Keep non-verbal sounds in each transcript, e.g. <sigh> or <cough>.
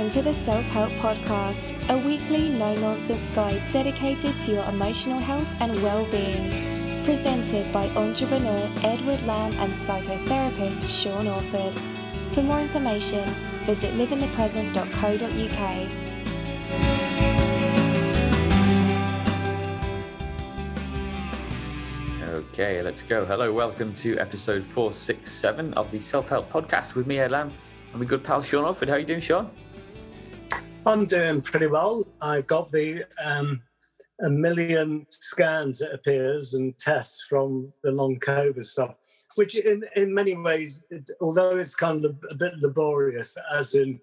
Welcome to the Self Help Podcast, a weekly no nonsense guide dedicated to your emotional health and well being. Presented by entrepreneur Edward Lamb and psychotherapist Sean Orford. For more information, visit liveinthepresent.co.uk. Okay, let's go. Hello, welcome to episode 467 of the Self Help Podcast with me, Ed Lamb, and my good pal Sean Orford. How are you doing, Sean? I'm doing pretty well. I've got the um, a million scans, it appears, and tests from the long COVID stuff, which in, in many ways, it, although it's kind of a bit laborious, as in,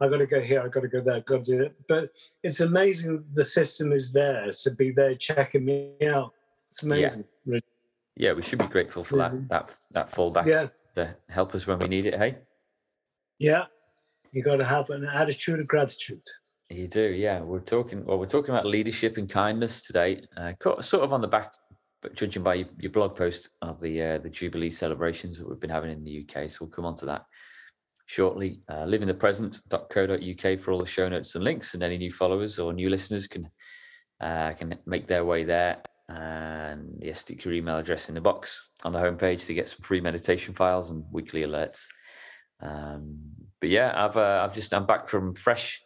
I've got to go here, I've got to go there, I've got to do it. But it's amazing the system is there to be there checking me out. It's amazing. Yeah, yeah we should be grateful for that, Mhm. that, that fallback Yeah. to help us when we need it, hey? Yeah. You got to have an attitude of gratitude. You do, yeah. We're talking. Well, we're talking about leadership and kindness today. Uh, sort of on the back, but judging by your, your blog post of the uh, the Jubilee celebrations that we've been having in the UK. So we'll come on to that shortly. Uh, liveinthepresent.co.uk for all the show notes and links, and any new followers or new listeners can uh, can make their way there. And yes, stick your email address in the box on the homepage to get some free meditation files and weekly alerts. Um, but yeah, I've uh, I've just I'm back from fresh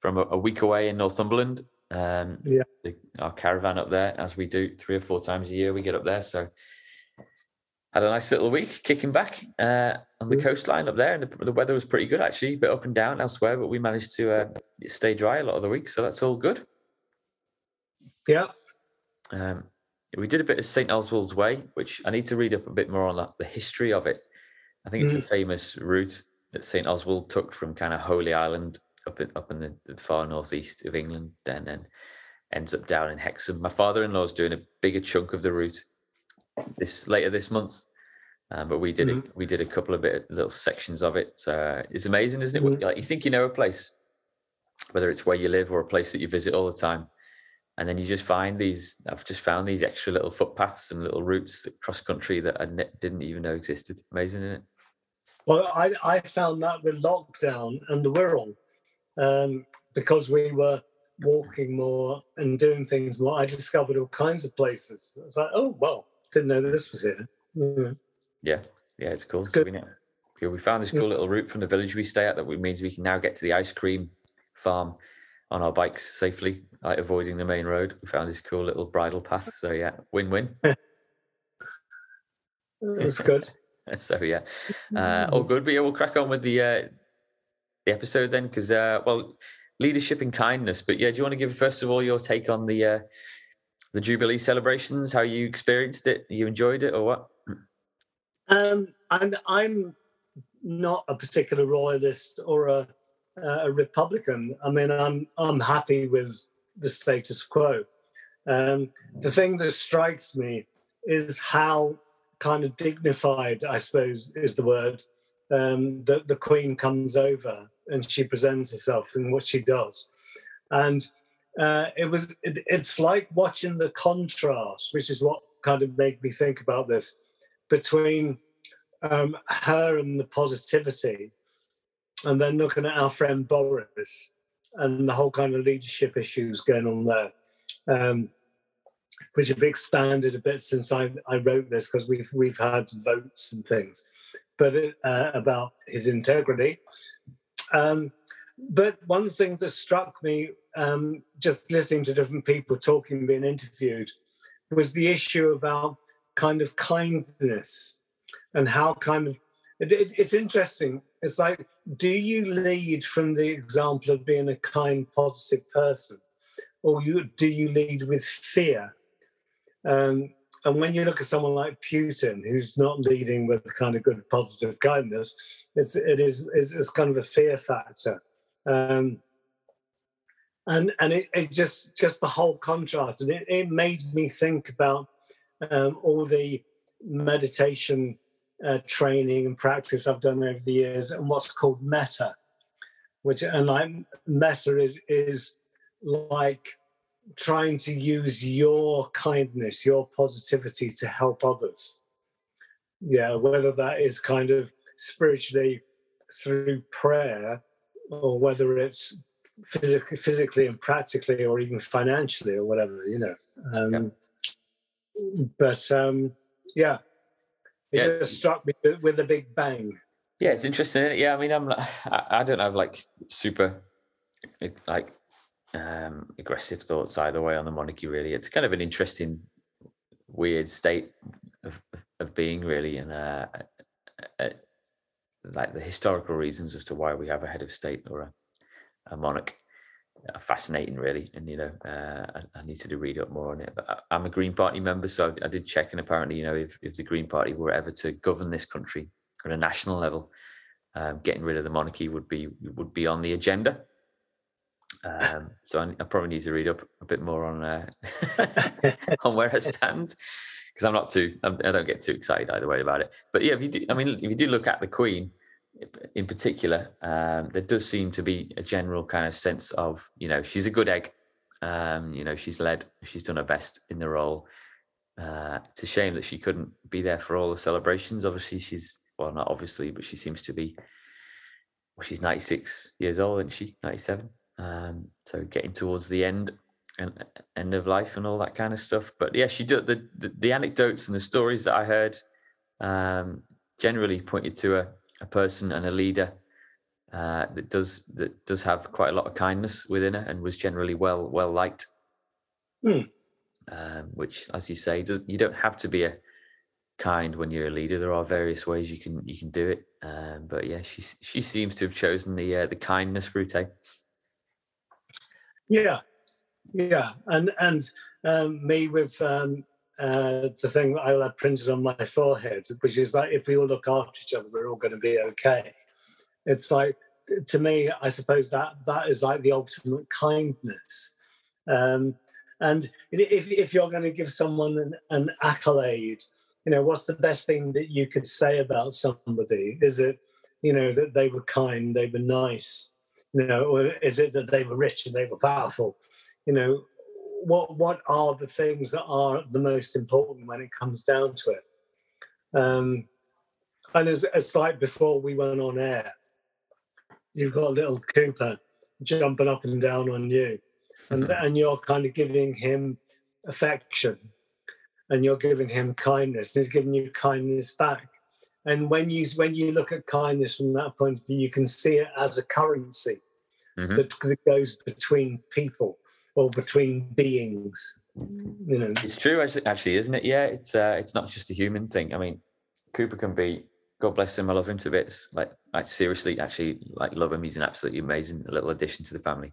from a, a week away in Northumberland. Um, Yeah. the, our caravan up there, as we do three or four times a year, we get up there. So had a nice little week kicking back uh, on the Mm. coastline up there, and the, the weather was pretty good actually, a bit up and down elsewhere, but we managed to uh, stay dry a lot of the week, so that's all good. Yeah. Um, we did a bit of St. Oswald's Way, which I need to read up a bit more on the, the history of it. I think it's a famous route that St. Oswald took from kind of Holy Island up in, up in the, the far northeast of England, and then ends up down in Hexham. My father-in-law is doing a bigger chunk of the route this later this month, um, but we did it. We did a couple of bit little sections of it. So it's amazing, isn't it? Mhm. Like you think you know a place, whether it's where you live or a place that you visit all the time, and then you just find these. I've just found these extra little footpaths and little routes that cross country that I ne- didn't even know existed. Amazing, isn't it? Well, I, I found that with lockdown and the Wirral, um, because we were walking more and doing things more, I discovered all kinds of places. I was like, oh, well, didn't know this was here. Mm. Yeah, yeah, it's cool. It's So we, yeah, we found this cool little route from the village we stay at that means we can now get to the ice cream farm on our bikes safely, like avoiding the main road. We found this cool little bridle path. So yeah, win-win. <laughs> It's good. <laughs> so yeah, uh, all good. But yeah, we'll crack on with the uh, the episode then, because uh, well, leadership and kindness. But yeah, do you want to give first of all your take on the uh, the Jubilee celebrations? How you experienced it? You enjoyed it or what? Um, and I'm not a particular royalist or a, a Republican. I mean, I'm I'm happy with the status quo. Um, the thing that strikes me is how kind of dignified, I suppose, is the word, um, that the Queen comes over and she presents herself and what she does, and uh, it was it, it's like watching the contrast, which is what kind of made me think about this between um, her and the positivity, and then looking at our friend Boris and the whole kind of leadership issues going on there, um, which have expanded a bit since I, I wrote this because we've we've had votes and things, but it, uh, about his integrity. Um, but one thing that struck me, um, just listening to different people talking, being interviewed, was the issue about kind of kindness and how kind of it, it- it's interesting. It's like, do you lead from the example of being a kind, positive person, or you do you lead with fear? Um, and when you look at someone like Putin, who's not leading with kind of good, positive kindness, it's it is it's, kind of a fear factor. Um, and and it, it just just the whole contrast, and it, it made me think about um, all the meditation uh, training and practice I've done over the years, and what's called metta, which and like metta is is like trying to use your kindness, your positivity to help others. Yeah, whether that is kind of spiritually through prayer or whether it's physically, physically and practically, or even financially, or whatever, you know. Um, yeah. But um, yeah, it yeah. just struck me with a big bang. Yeah, it's interesting. Yeah, I mean, I'm I don't have like super like um aggressive thoughts either way on the monarchy. Really, it's kind of an interesting, weird state of, of being, really, and uh, uh, like the historical reasons as to why we have a head of state or a, a monarch are fascinating, really. And you know, uh, I, I, need to read up more on it. But I, am a Green Party member, so I, I, did check, and apparently, you know, if if the Green Party were ever to govern this country on a national level, um, getting rid of the monarchy would be would be on the agenda. Um, so I, I, probably need to read up a bit more on uh, <laughs> <laughs> on where I stand because I'm not too I'm, I do not get too excited either way about it. But yeah, if you do, I mean, if you do look at the Queen in particular, um, there does seem to be a general kind of sense of you know she's a good egg. Um, you know, she's led, she's done her best in the role. Uh, it's a shame that she couldn't be there for all the celebrations. Obviously, she's well, not obviously, but she seems to be. Well, she's 96 years old, isn't she? 97. Um, so getting towards the end and end of life and all that kind of stuff. But yeah, she did the, the, the anecdotes and the stories that I heard um, generally pointed to a, a person and a leader uh, that does that does have quite a lot of kindness within her and was generally well well liked. Hmm. Um, which, as you say, does you don't have to be a kind when you're a leader. There are various ways you can you can do it. Um, but yeah, she she seems to have chosen the uh, the kindness route. Eh? Yeah, yeah, and and um, me with um, uh, the thing that I have printed on my forehead, which is like if we all look after each other, we're all going to be okay. It's like to me, I suppose that that is like the ultimate kindness. Um, and if, if you're going to give someone an, an accolade, you know, what's the best thing that you could say about somebody? Is it, you know, that they were kind, they were nice, you know, or is it that they were rich and they were powerful? You know, what what are the things that are the most important when it comes down to it? Um, and as it's like before we went on air, you've got little Cooper jumping up and down on you, and and you're kind of giving him affection and you're giving him kindness and he's giving you kindness back and when you when you look at kindness from that point of view you can see it as a currency mm-hmm. that, that, goes between people or between beings. You know it's true actually isn't it? Yeah it's uh, it's not just a human thing. I mean cooper can be god bless him i love him to bits. Like like seriously actually like love him he's an absolutely amazing little addition to the family.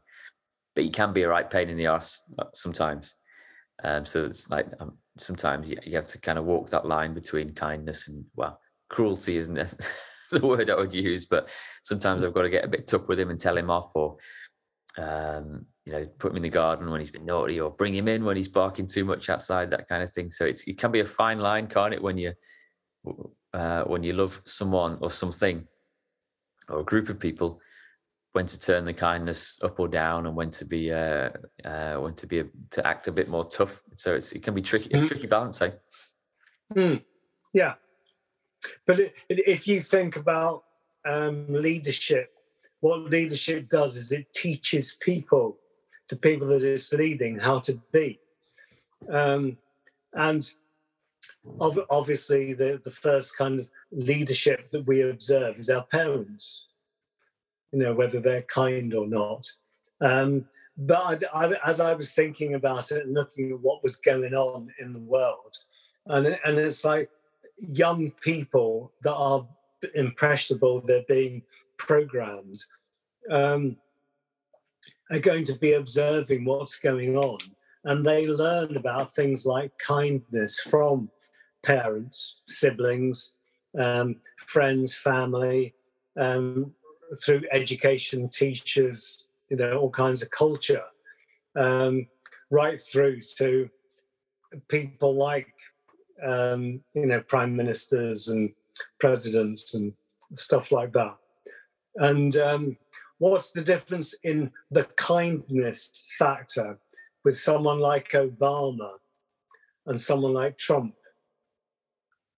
But he can be a right pain in the ass uh, sometimes. Um, so it's like um, sometimes you, you have to kind of walk that line between kindness and well cruelty isn't <laughs> <laughs> the word I would use, but sometimes I've got to get a bit tough with him and tell him off, or um, you know, put him in the garden when he's been naughty, or bring him in when he's barking too much outside, that kind of thing. So it can be a fine line, can't it, when you uh, when you love someone or something or a group of people, when to turn the kindness up or down and when to be uh, uh when to be a, to act a bit more tough so it's, it can be tricky it's mm. tricky balance eh? mm. yeah but if you think about um, leadership what leadership does is it teaches people the people that it's leading how to be um, and obviously the, the first kind of leadership that we observe is our parents you know, whether they're kind or not. Um, but I, I, as I was thinking about it and looking at what was going on in the world, and, and it's like young people that are impressionable, they're being programmed, um, are going to be observing what's going on. And they learn about things like kindness from parents, siblings, um, friends, family, um, through education, teachers, you know, all kinds of culture, um, right through to people like, um, you know, prime ministers and presidents and stuff like that. And um, what's the difference in the kindness factor with someone like Obama and someone like Trump?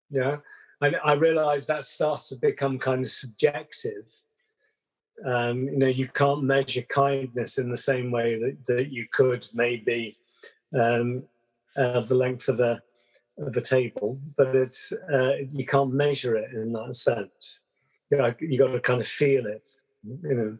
Yeah. And I realize that starts to become kind of subjective Um, you know, you can't measure kindness in the same way that, that you could maybe um, uh, the length of a of the table, but it's uh, you can't measure it in that sense. You know, you got to kind of feel it. You know.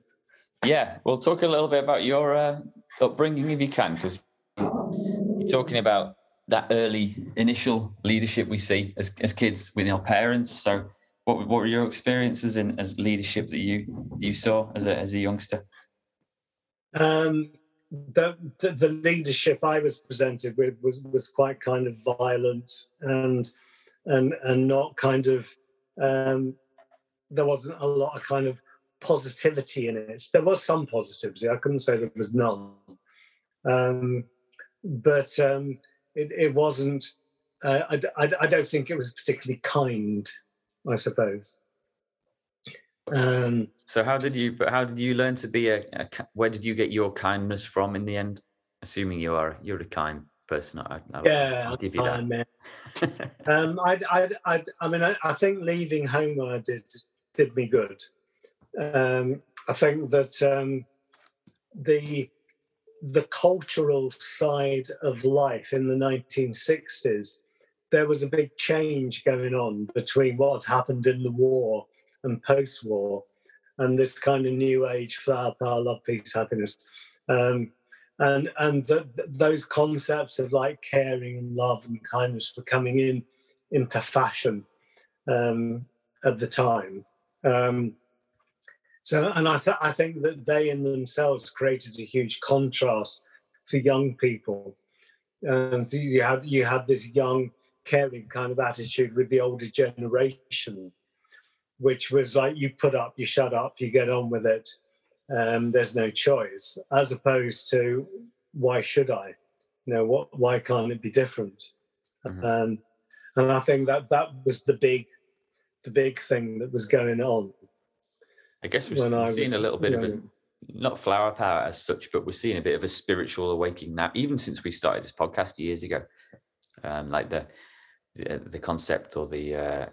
Yeah, we'll talk a little bit about your uh, upbringing if you can, because you're talking about that early initial leadership we see as, as kids with our parents. So, what, what were your experiences in as leadership that you you saw as a as a youngster? Um, the, the, the leadership I was presented with was was quite kind of violent and and and not kind of um, there wasn't a lot of kind of positivity in it. There was some positivity. I couldn't say there was none, um, but um, it, it wasn't. Uh, I, I, I don't think it was particularly kind. I suppose. Um, so how did you? But how did you learn to be a, a? Where did you get your kindness from in the end? Assuming you are you're a kind person, I, I yeah, I'll give you that. <laughs> um, I, I, I, I mean, I, I, think leaving home when I did did me good. Um, I think that um, the the cultural side of life in the 1960s, there was a big change going on between what happened in the war and post-war, and this kind of new age flower power, love, peace, happiness, um, and and the, those concepts of like caring and love and kindness were coming in into fashion um, at the time. Um, so, and I, th- I think that they in themselves created a huge contrast for young people. Um, so you had you had this young, caring kind of attitude with the older generation, which was like you put up, you shut up, you get on with it. Um, there's no choice, as opposed to why should I? You know, what? Why can't it be different? Mm-hmm. Um, and I think that that was the big, the big thing that was going on. I guess we've, we've seen a little bit of a, not flower power as such, but we're seeing a bit of a spiritual awakening now, even since we started this podcast years ago. Um, like the, the, the concept or the uh,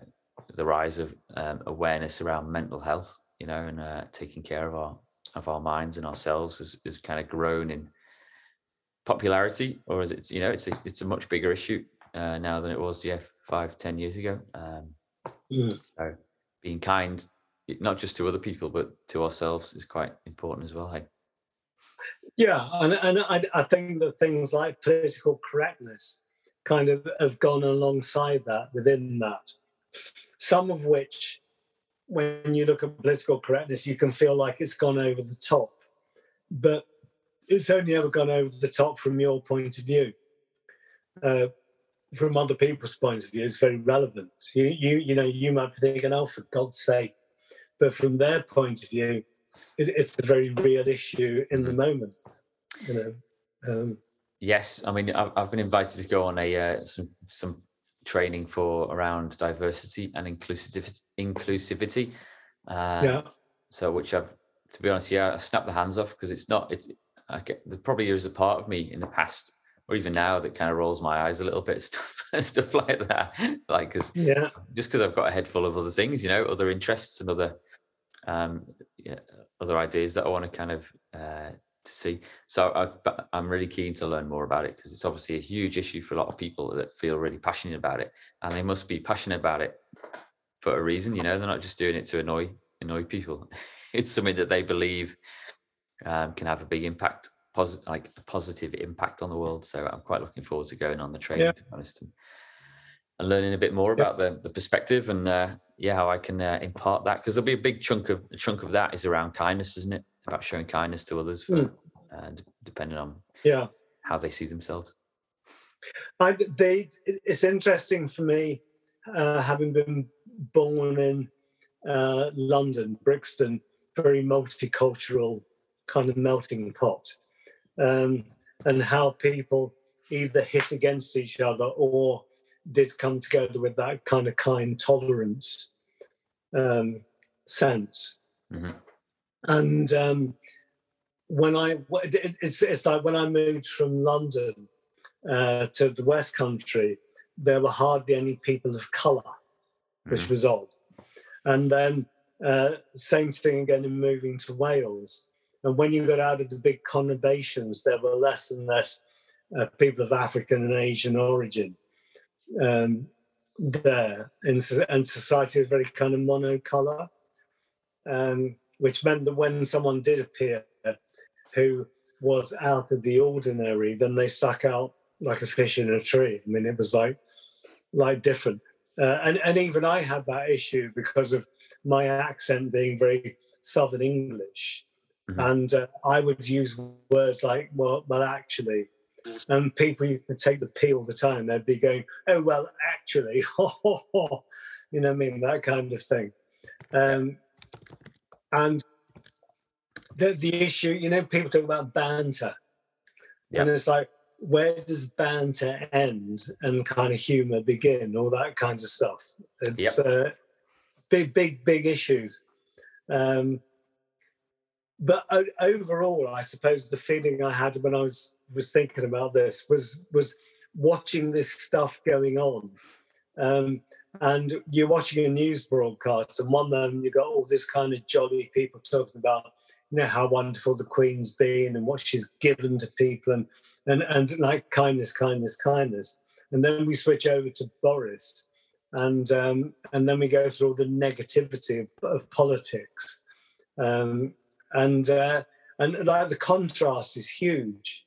the rise of um, awareness around mental health, you know, and uh, taking care of our of our minds and ourselves has, has kind of grown in popularity, or is it, you know, it's a it's a much bigger issue uh, now than it was, yeah, five ten years ago. Um, mm. So being kind, not just to other people but to ourselves, is quite important as well. Hey. Yeah, and and I, I think that things like political correctness kind of have gone alongside that within that some of which, when you look at political correctness, you can feel like it's gone over the top. But it's only ever gone over the top from your point of view. Uh, from other people's point of view, it's very relevant. You, you, you know, you might be thinking, "Oh, for God's sake!" But from their point of view, it, it's a very real issue in the moment. You know. Um, yes, I mean, I've, I've, been invited to go on a uh, some some training for around diversity and inclusivity. Inclusivity. Uh, yeah. So, which I've, to be honest, yeah, I snapped the hands off because it's not. It's I get, there probably is a part of me in the past or even now that kind of rolls my eyes a little bit, <laughs> stuff and stuff like that. Like, because yeah, just because I've got a head full of other things, you know, other interests and other um, yeah, other ideas that I want to kind of uh, to see. So I, am really keen to learn more about it because it's obviously a huge issue for a lot of people that feel really passionate about it, and they must be passionate about it for a reason. You know, they're not just doing it to annoy annoy people. <laughs> it's something that they believe um, can have a big impact, positive like a positive impact on the world. So I'm quite looking forward to going on the train yeah. to be honest. And, and learning a bit more about the, the perspective and uh, yeah how I can uh, impart that because there'll be a big chunk of a chunk of that is around kindness, isn't it? About showing kindness to others, for, mm. uh, depending on yeah how they see themselves. I, they, it's interesting for me, uh, having been born in uh, London, Brixton, very multicultural kind of melting pot, um, and how people either hit against each other or did come together with that kind of kind tolerance um, sense. Mm-hmm and um, when I it's, it's like when I moved from London uh, to the West Country, there were hardly any people of colour, which mm. was odd. And then Uh, same thing again in moving to Wales. And when you got out of the big conurbations, there were less and less uh, people of African and Asian origin um, there. And, and society was very kind of monocolor, um, which meant that when someone did appear who was out of the ordinary, then they stuck out like a fish in a tree. I mean, it was like like different. Uh, and and even I had that issue because of my accent being very Southern English, mm-hmm. and uh, I would use words like well, well, actually, and people used to take the P all the time. They'd be going, oh well, actually, <laughs> you know, what I mean that kind of thing. Um, and the the issue, you know, people talk about banter, and it's like where does banter end and kind of humor begin? All that kind of stuff. It's yep. uh, big big big issues. Um, but overall i suppose the feeling i had when i was was thinking about this was was watching this stuff going on. Um, and you're watching a news broadcast and one moment you've got all this kind of jolly people talking about you know how wonderful the queen's been and what she's given to people and and and like kindness kindness kindness. And then we switch over to boris and um, and then we go through all the negativity of, of politics. Um, and uh, and like the contrast is huge.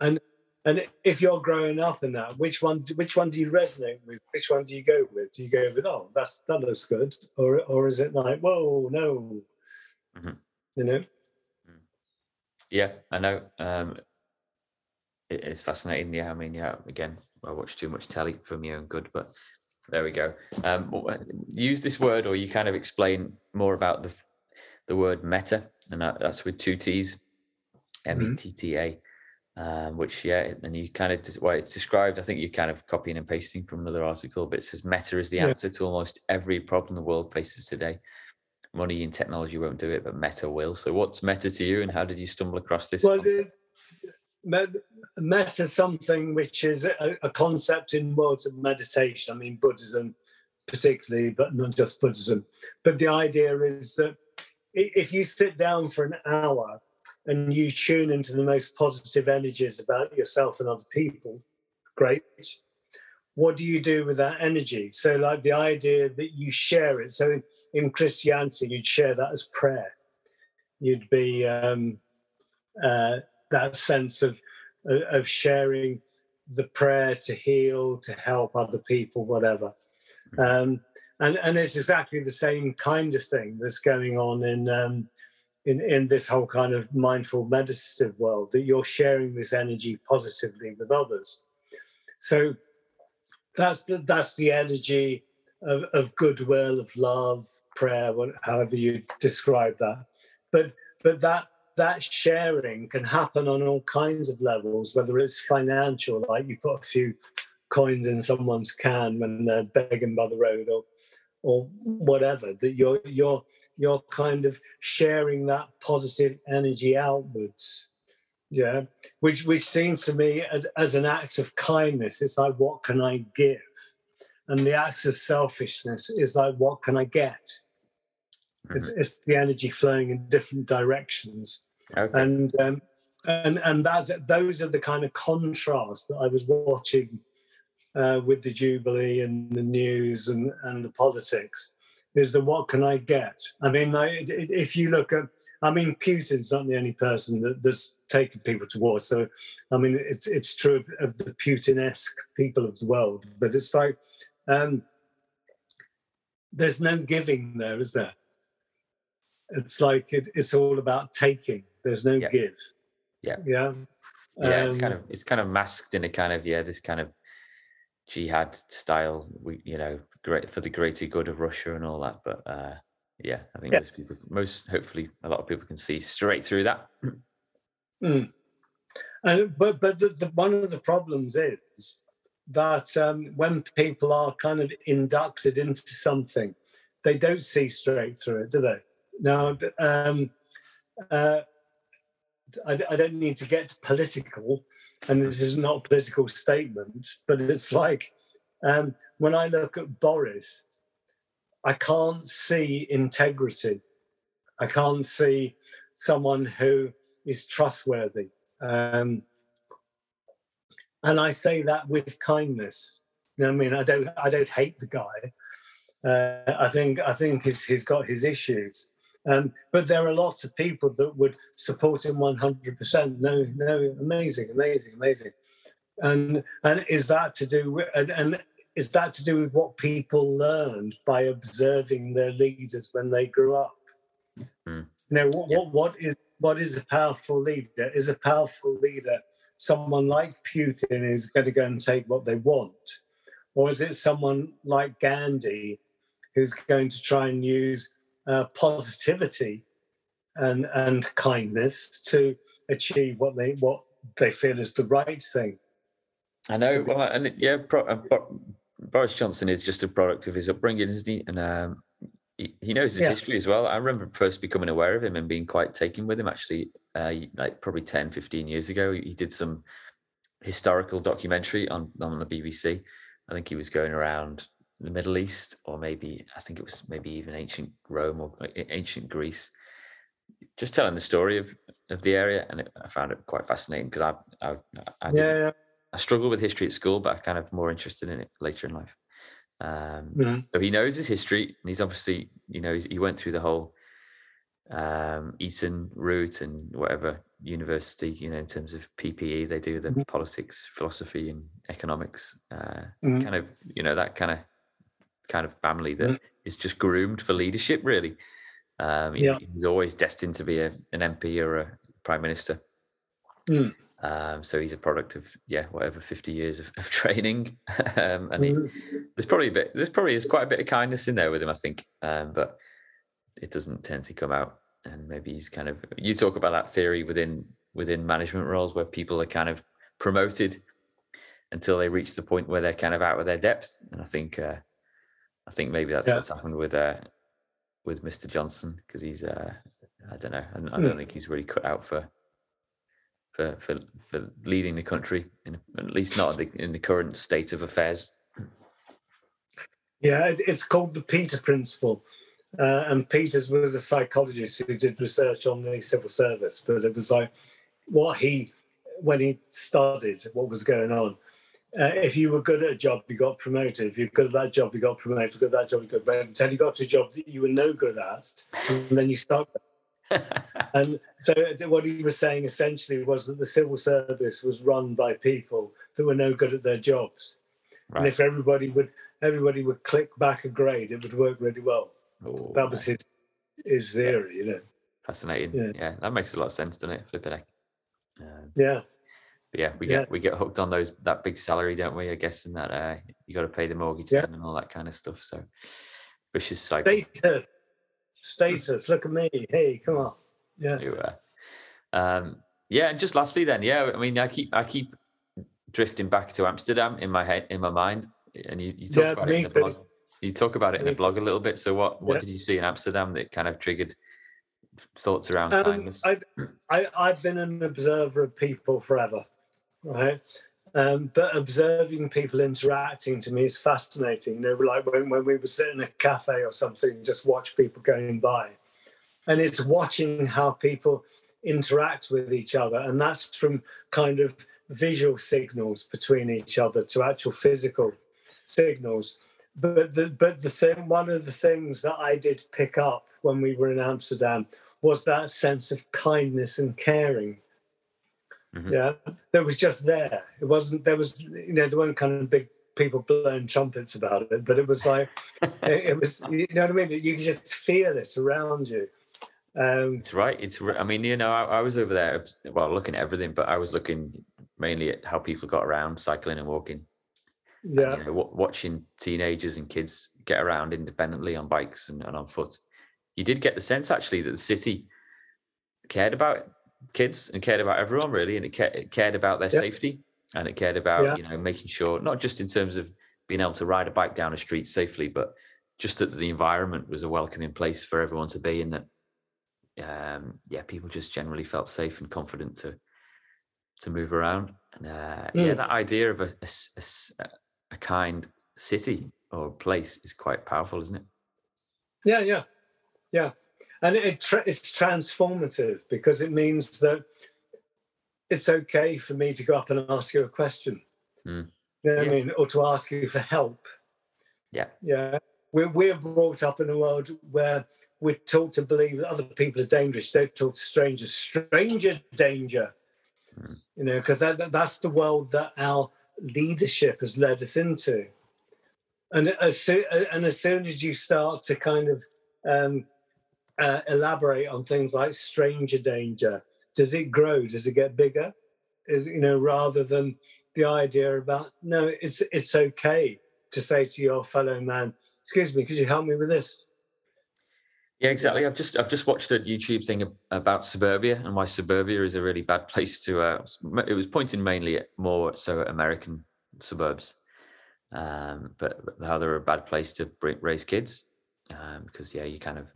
And and if you're growing up in that which one which one do you resonate with? Which one do you go with? Do you go with oh that's that looks good or or is it like whoa no mm-hmm. you know? Mm. yeah i know um it's fascinating yeah i mean yeah again i watch too much telly for my own good but there we go. Um use this word or you kind of explain more about the the word metta and that's with two t's m-e-t-t-a um, which yeah and you kind of well it's described i think you're kind of copying and pasting from another article but it says metta is the yeah. answer to almost every problem the world faces today money and technology won't do it, but metta will. So, what's metta to you, and how did you stumble across this? Well, metta is something which is a, a, concept in worlds of meditation. I mean, Buddhism, particularly, but not just Buddhism. But the idea is that if you sit down for an hour and you tune into the most positive energies about yourself and other people, great what do you do with that energy? So, like the idea that you share it. So, in Christianity, you'd share that as prayer. You'd be um, uh, that sense of of sharing the prayer to heal, to help other people, whatever. Um, and and it's exactly the same kind of thing that's going on in um, in in this whole kind of mindful meditative world. That you're sharing this energy positively with others. So that's the, that's the energy of, of goodwill, of love, prayer, however you describe that. But but that that sharing can happen on all kinds of levels, whether it's financial, like you put a few coins in someone's can when they're begging by the road, or or whatever. That you're you're you're kind of sharing that positive energy outwards yeah which which seems to me as, as, an act of kindness it's like what can i give and the acts of selfishness is like what can i get mm-hmm. it's, it's, the energy flowing in different directions okay. and um, and and that those are the kind of contrasts that i was watching uh, with the jubilee and the news and and the politics is the what can i get i mean like, if you look at I mean, Putin's not the only person that, that's taken people to war. So, I mean, it's it's true of the Putin-esque people of the world, but it's like um, there's no giving there, is there? It's like it, it's all about taking. There's no yeah. give. Yeah. Yeah. Yeah. Um, it's kind of it's kind of masked in a kind of yeah this kind of jihad style. We you know great for the greater good of Russia and all that, but. uh yeah, I think yeah. most people, most hopefully, a lot of people can see straight through that. Mm. And but but the, the, one of the problems is that um, when people are kind of inducted into something, they don't see straight through it, do they? Now, um, uh, I, I don't need to get political, and this is not a political statement, but it's like um, when I look at Boris, I can't see integrity. I can't see someone who is trustworthy. Um, and I say that with kindness. You know I mean? I don't I don't hate the guy. Uh, I think I think he's, he's got his issues. Um, but there are lots of people that would support him 100%. No, no, amazing, amazing, amazing. And and is that to do with and, and is that to do with what people learned by observing their leaders when they grew up? Mm. You know, what, yeah. what, what is what is a powerful leader? Is a powerful leader someone like Putin is going to go and take what they want? Or is it someone like Gandhi who's going to try and use uh, positivity and, and kindness to achieve what they what they feel is the right thing? I know. Well, and yeah, uh, Boris Johnson is just a product of his upbringing, isn't he? And um, he, he knows his yeah. history as well. I remember first becoming aware of him and being quite taken with him actually, uh, like probably 10, 15 years ago. He did some historical documentary on, on the BBC. I think he was going around the Middle East, or maybe I think it was maybe even ancient Rome or uh, ancient Greece, just telling the story of, of the area. And it, I found it quite fascinating because I, I, I, yeah, yeah. I struggled with history at school, but I kind of more interested in it later in life. Um, mm-hmm. So he knows his history, and he's obviously, you know, he went through the whole um, Eton route and whatever university, you know, in terms of PPE, they do the mm-hmm. politics, philosophy, and economics. Uh, mm-hmm. Kind of, you know, that kind of kind of family that mm-hmm. is just groomed for leadership. Really, um, he, yeah. he's always destined to be a, an MP or a prime minister. Mm. Um, so he's a product of yeah, whatever fifty years of, <laughs> of training, um, and he, mm-hmm. there's probably a bit, there's probably is quite a bit of kindness in there with him, I think, um, but it doesn't tend to come out. And maybe he's kind of you talk about that theory within within management roles where people are kind of promoted until they reach the point where they're kind of out of their depth, and I think uh, I think maybe that's yeah. what's happened with uh, with Mr. Johnson because he's uh, I don't know, I, I don't mm. think he's really cut out for for for, for leading the country, in, at least not in the, in the current state of affairs. Yeah, it's called the Peter Principle. Uh, and Peters was a psychologist who did research on the civil service, but it was like what he, when he started, what was going on. Uh, if you were good at a job, you got promoted. If you're good at that job, you got promoted. If you're good at that job, you got promoted. Until you got to a job that you were no good at, and then you start <laughs> and so what he was saying essentially was that the civil service was run by people that were no good at their jobs. Right. And if everybody would everybody would click back a grade, it would work really well. Ooh, that was his his theory, yeah. you know. Fascinating. Yeah. yeah. that makes a lot of sense, doesn't it? Flipping um, Yeah. But yeah, we get yeah. we get hooked on those that big salary, don't we? I guess, and that uh, you got to pay the mortgage yeah. and all that kind of stuff. So vicious cycle. Status, status. Look at me. Hey, come on. Yeah. You, uh, um, yeah, and just lastly, then, yeah, I mean, I keep I keep drifting back to Amsterdam in my head, in my mind, and you, you talk yeah, about it in the blog. You talk about it in the blog a little bit. So, what what did you see in Amsterdam that kind of triggered thoughts around um. I've, I, I've been an observer of people forever, right? Um, but observing people interacting to me is fascinating. You know, like when, when we were sitting in a cafe or something, just watch people going by and it's watching how people interact with each other and that's from kind of visual signals between each other to actual physical signals but the but the thing one of the things that i did pick up when we were in amsterdam was that sense of kindness and caring mm-hmm. yeah that was just there it wasn't there was you know there weren't kind of big people blowing trumpets about it but it was like <laughs> it, it was you know what i mean you could just feel it around you um, it's right. It's. I mean, you know, I, I, was over there. Well, looking at everything, but I was looking mainly at how people got around, cycling and walking. Yeah. And, you know, watching teenagers and kids get around independently on bikes and, and on foot. You did get the sense actually that the city cared about kids and cared about everyone really, and it, ca- it cared about their safety and it cared about yeah. you know making sure not just in terms of being able to ride a bike down a street safely, but just that the environment was a welcoming place for everyone to be, and that um, yeah, people just generally felt safe and confident to to move around. And uh, mm. yeah, that idea of a, a, a, a, kind city or place is quite powerful, isn't it? Yeah, yeah, yeah, and it, it's transformative because it means that it's okay for me to go up and ask you a question. Mm. You know what Yeah. I mean, or to ask you for help. Yeah. Yeah. We're, we're brought up in a world where we're taught to believe that other people are dangerous. They're taught to strangers, stranger danger. Mm. You know, because that, that's the world that our leadership has led us into. And as, soo- and as soon as you start to kind of um, uh, elaborate on things like stranger danger, does it grow? Does it get bigger? Is you know, rather than the idea about no, it's it's okay to say to your fellow man, "Excuse me, could you help me with this?" Yeah, exactly. I've just I've just watched a YouTube thing about suburbia and why suburbia is a really bad <laughs> place to. Uh, it was pointing mainly at more so at American suburbs, um, but how they're a bad place to raise kids um, because yeah, you kind of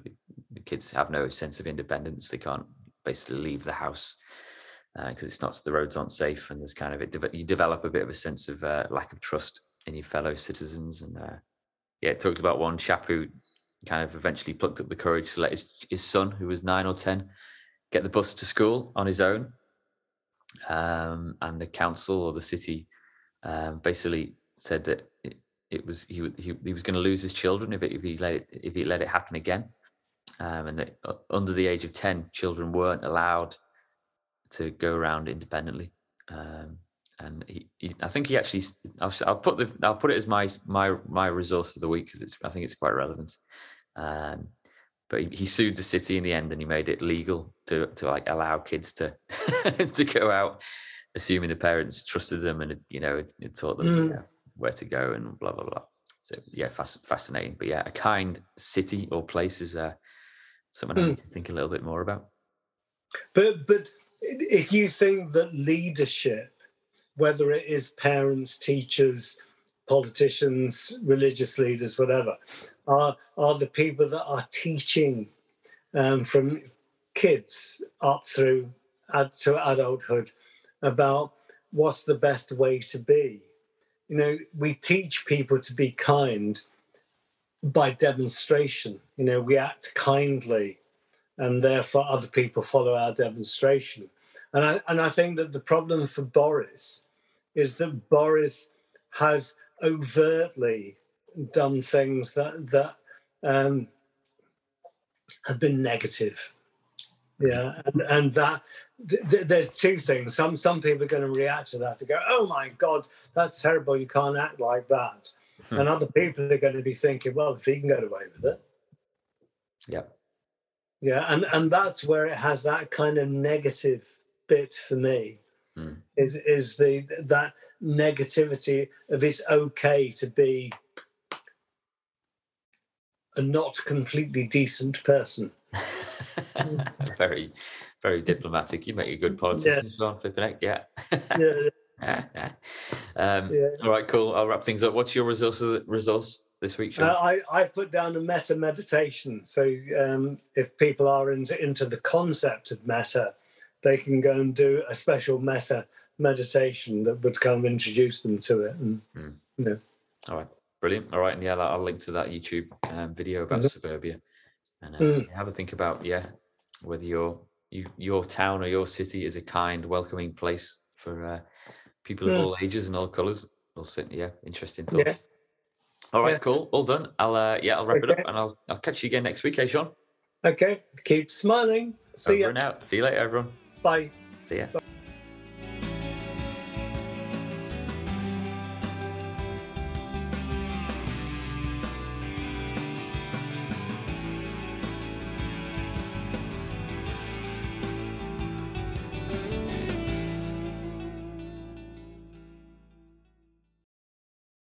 the kids have no sense of independence. They can't basically leave the house because it's not the roads aren't safe and there's kind of it. You develop a bit of a sense of uh, lack of trust in your fellow citizens and uh, yeah, it talked about one chap who kind of eventually plucked up the courage to let his, his son, who was nine or 10, get the bus to school on his own. Um, and the council or the city um, basically said that it, was he, he, he was going to lose his children if, it, if he let it if he let it happen again. Um, and that uh, under the age of 10, children weren't allowed to go around independently. Um, and he, he, I think he actually, I'll, I'll put the, I'll put it as my my my resource of the week because it's, I think it's quite relevant. Um, but he, he sued the city in the end, and he made it legal to to like allow kids to <laughs> to go out, assuming the parents trusted them and you know it, it taught them you Mm. know, where to go and blah blah blah. So yeah, fasc- fascinating. But yeah, a kind city or place is uh, something I Mm. need to think a little bit more about. But but if you think that leadership, whether it is parents, teachers, politicians, religious leaders, whatever, are are the people that are teaching um, from kids up through ad, to adulthood about what's the best way to be. You know, we teach people to be kind by demonstration. You know, we act kindly and therefore other people follow our demonstration. And I, and I think that the problem for Boris is that Boris has overtly done things that that um, have been negative. Yeah, and, and that th- th- there's two things. Some some people are going to react to that to go, "Oh my God, that's terrible! You can't act like that." Hmm. And other people are going to be thinking, "Well, if he can get away with it." Yeah. Yeah, and and that's where it has that kind of negative bit for me. Mm. Is is the that negativity of it's okay to be a not completely decent person. <laughs> very, very <laughs> diplomatic. You make a good politician as well, flipping heck. Yeah. Yeah, <laughs> um, yeah. All right, cool. I'll wrap things up. What's your resource resource this week, Sean? Uh, I I put down a metta meditation. So um, if people are into into the concept of metta, they can go and do a special metta meditation that would kind of introduce them to it. And Mm. you know, All right, brilliant. All right, and yeah, I'll link to that YouTube um, video about Mhm. suburbia, and uh, Mm. have a think about yeah whether your you your town or your city is a kind, welcoming place for uh, people of Mm. all ages and all colours. We'll sit. Yeah, interesting Yeah. thoughts. All right, Yeah. cool, all done. I'll uh, yeah, I'll wrap it up, and I'll I'll catch you again next week, eh, Sean? okay, keep smiling. See Over ya. out. See you later, everyone. Bye. See ya.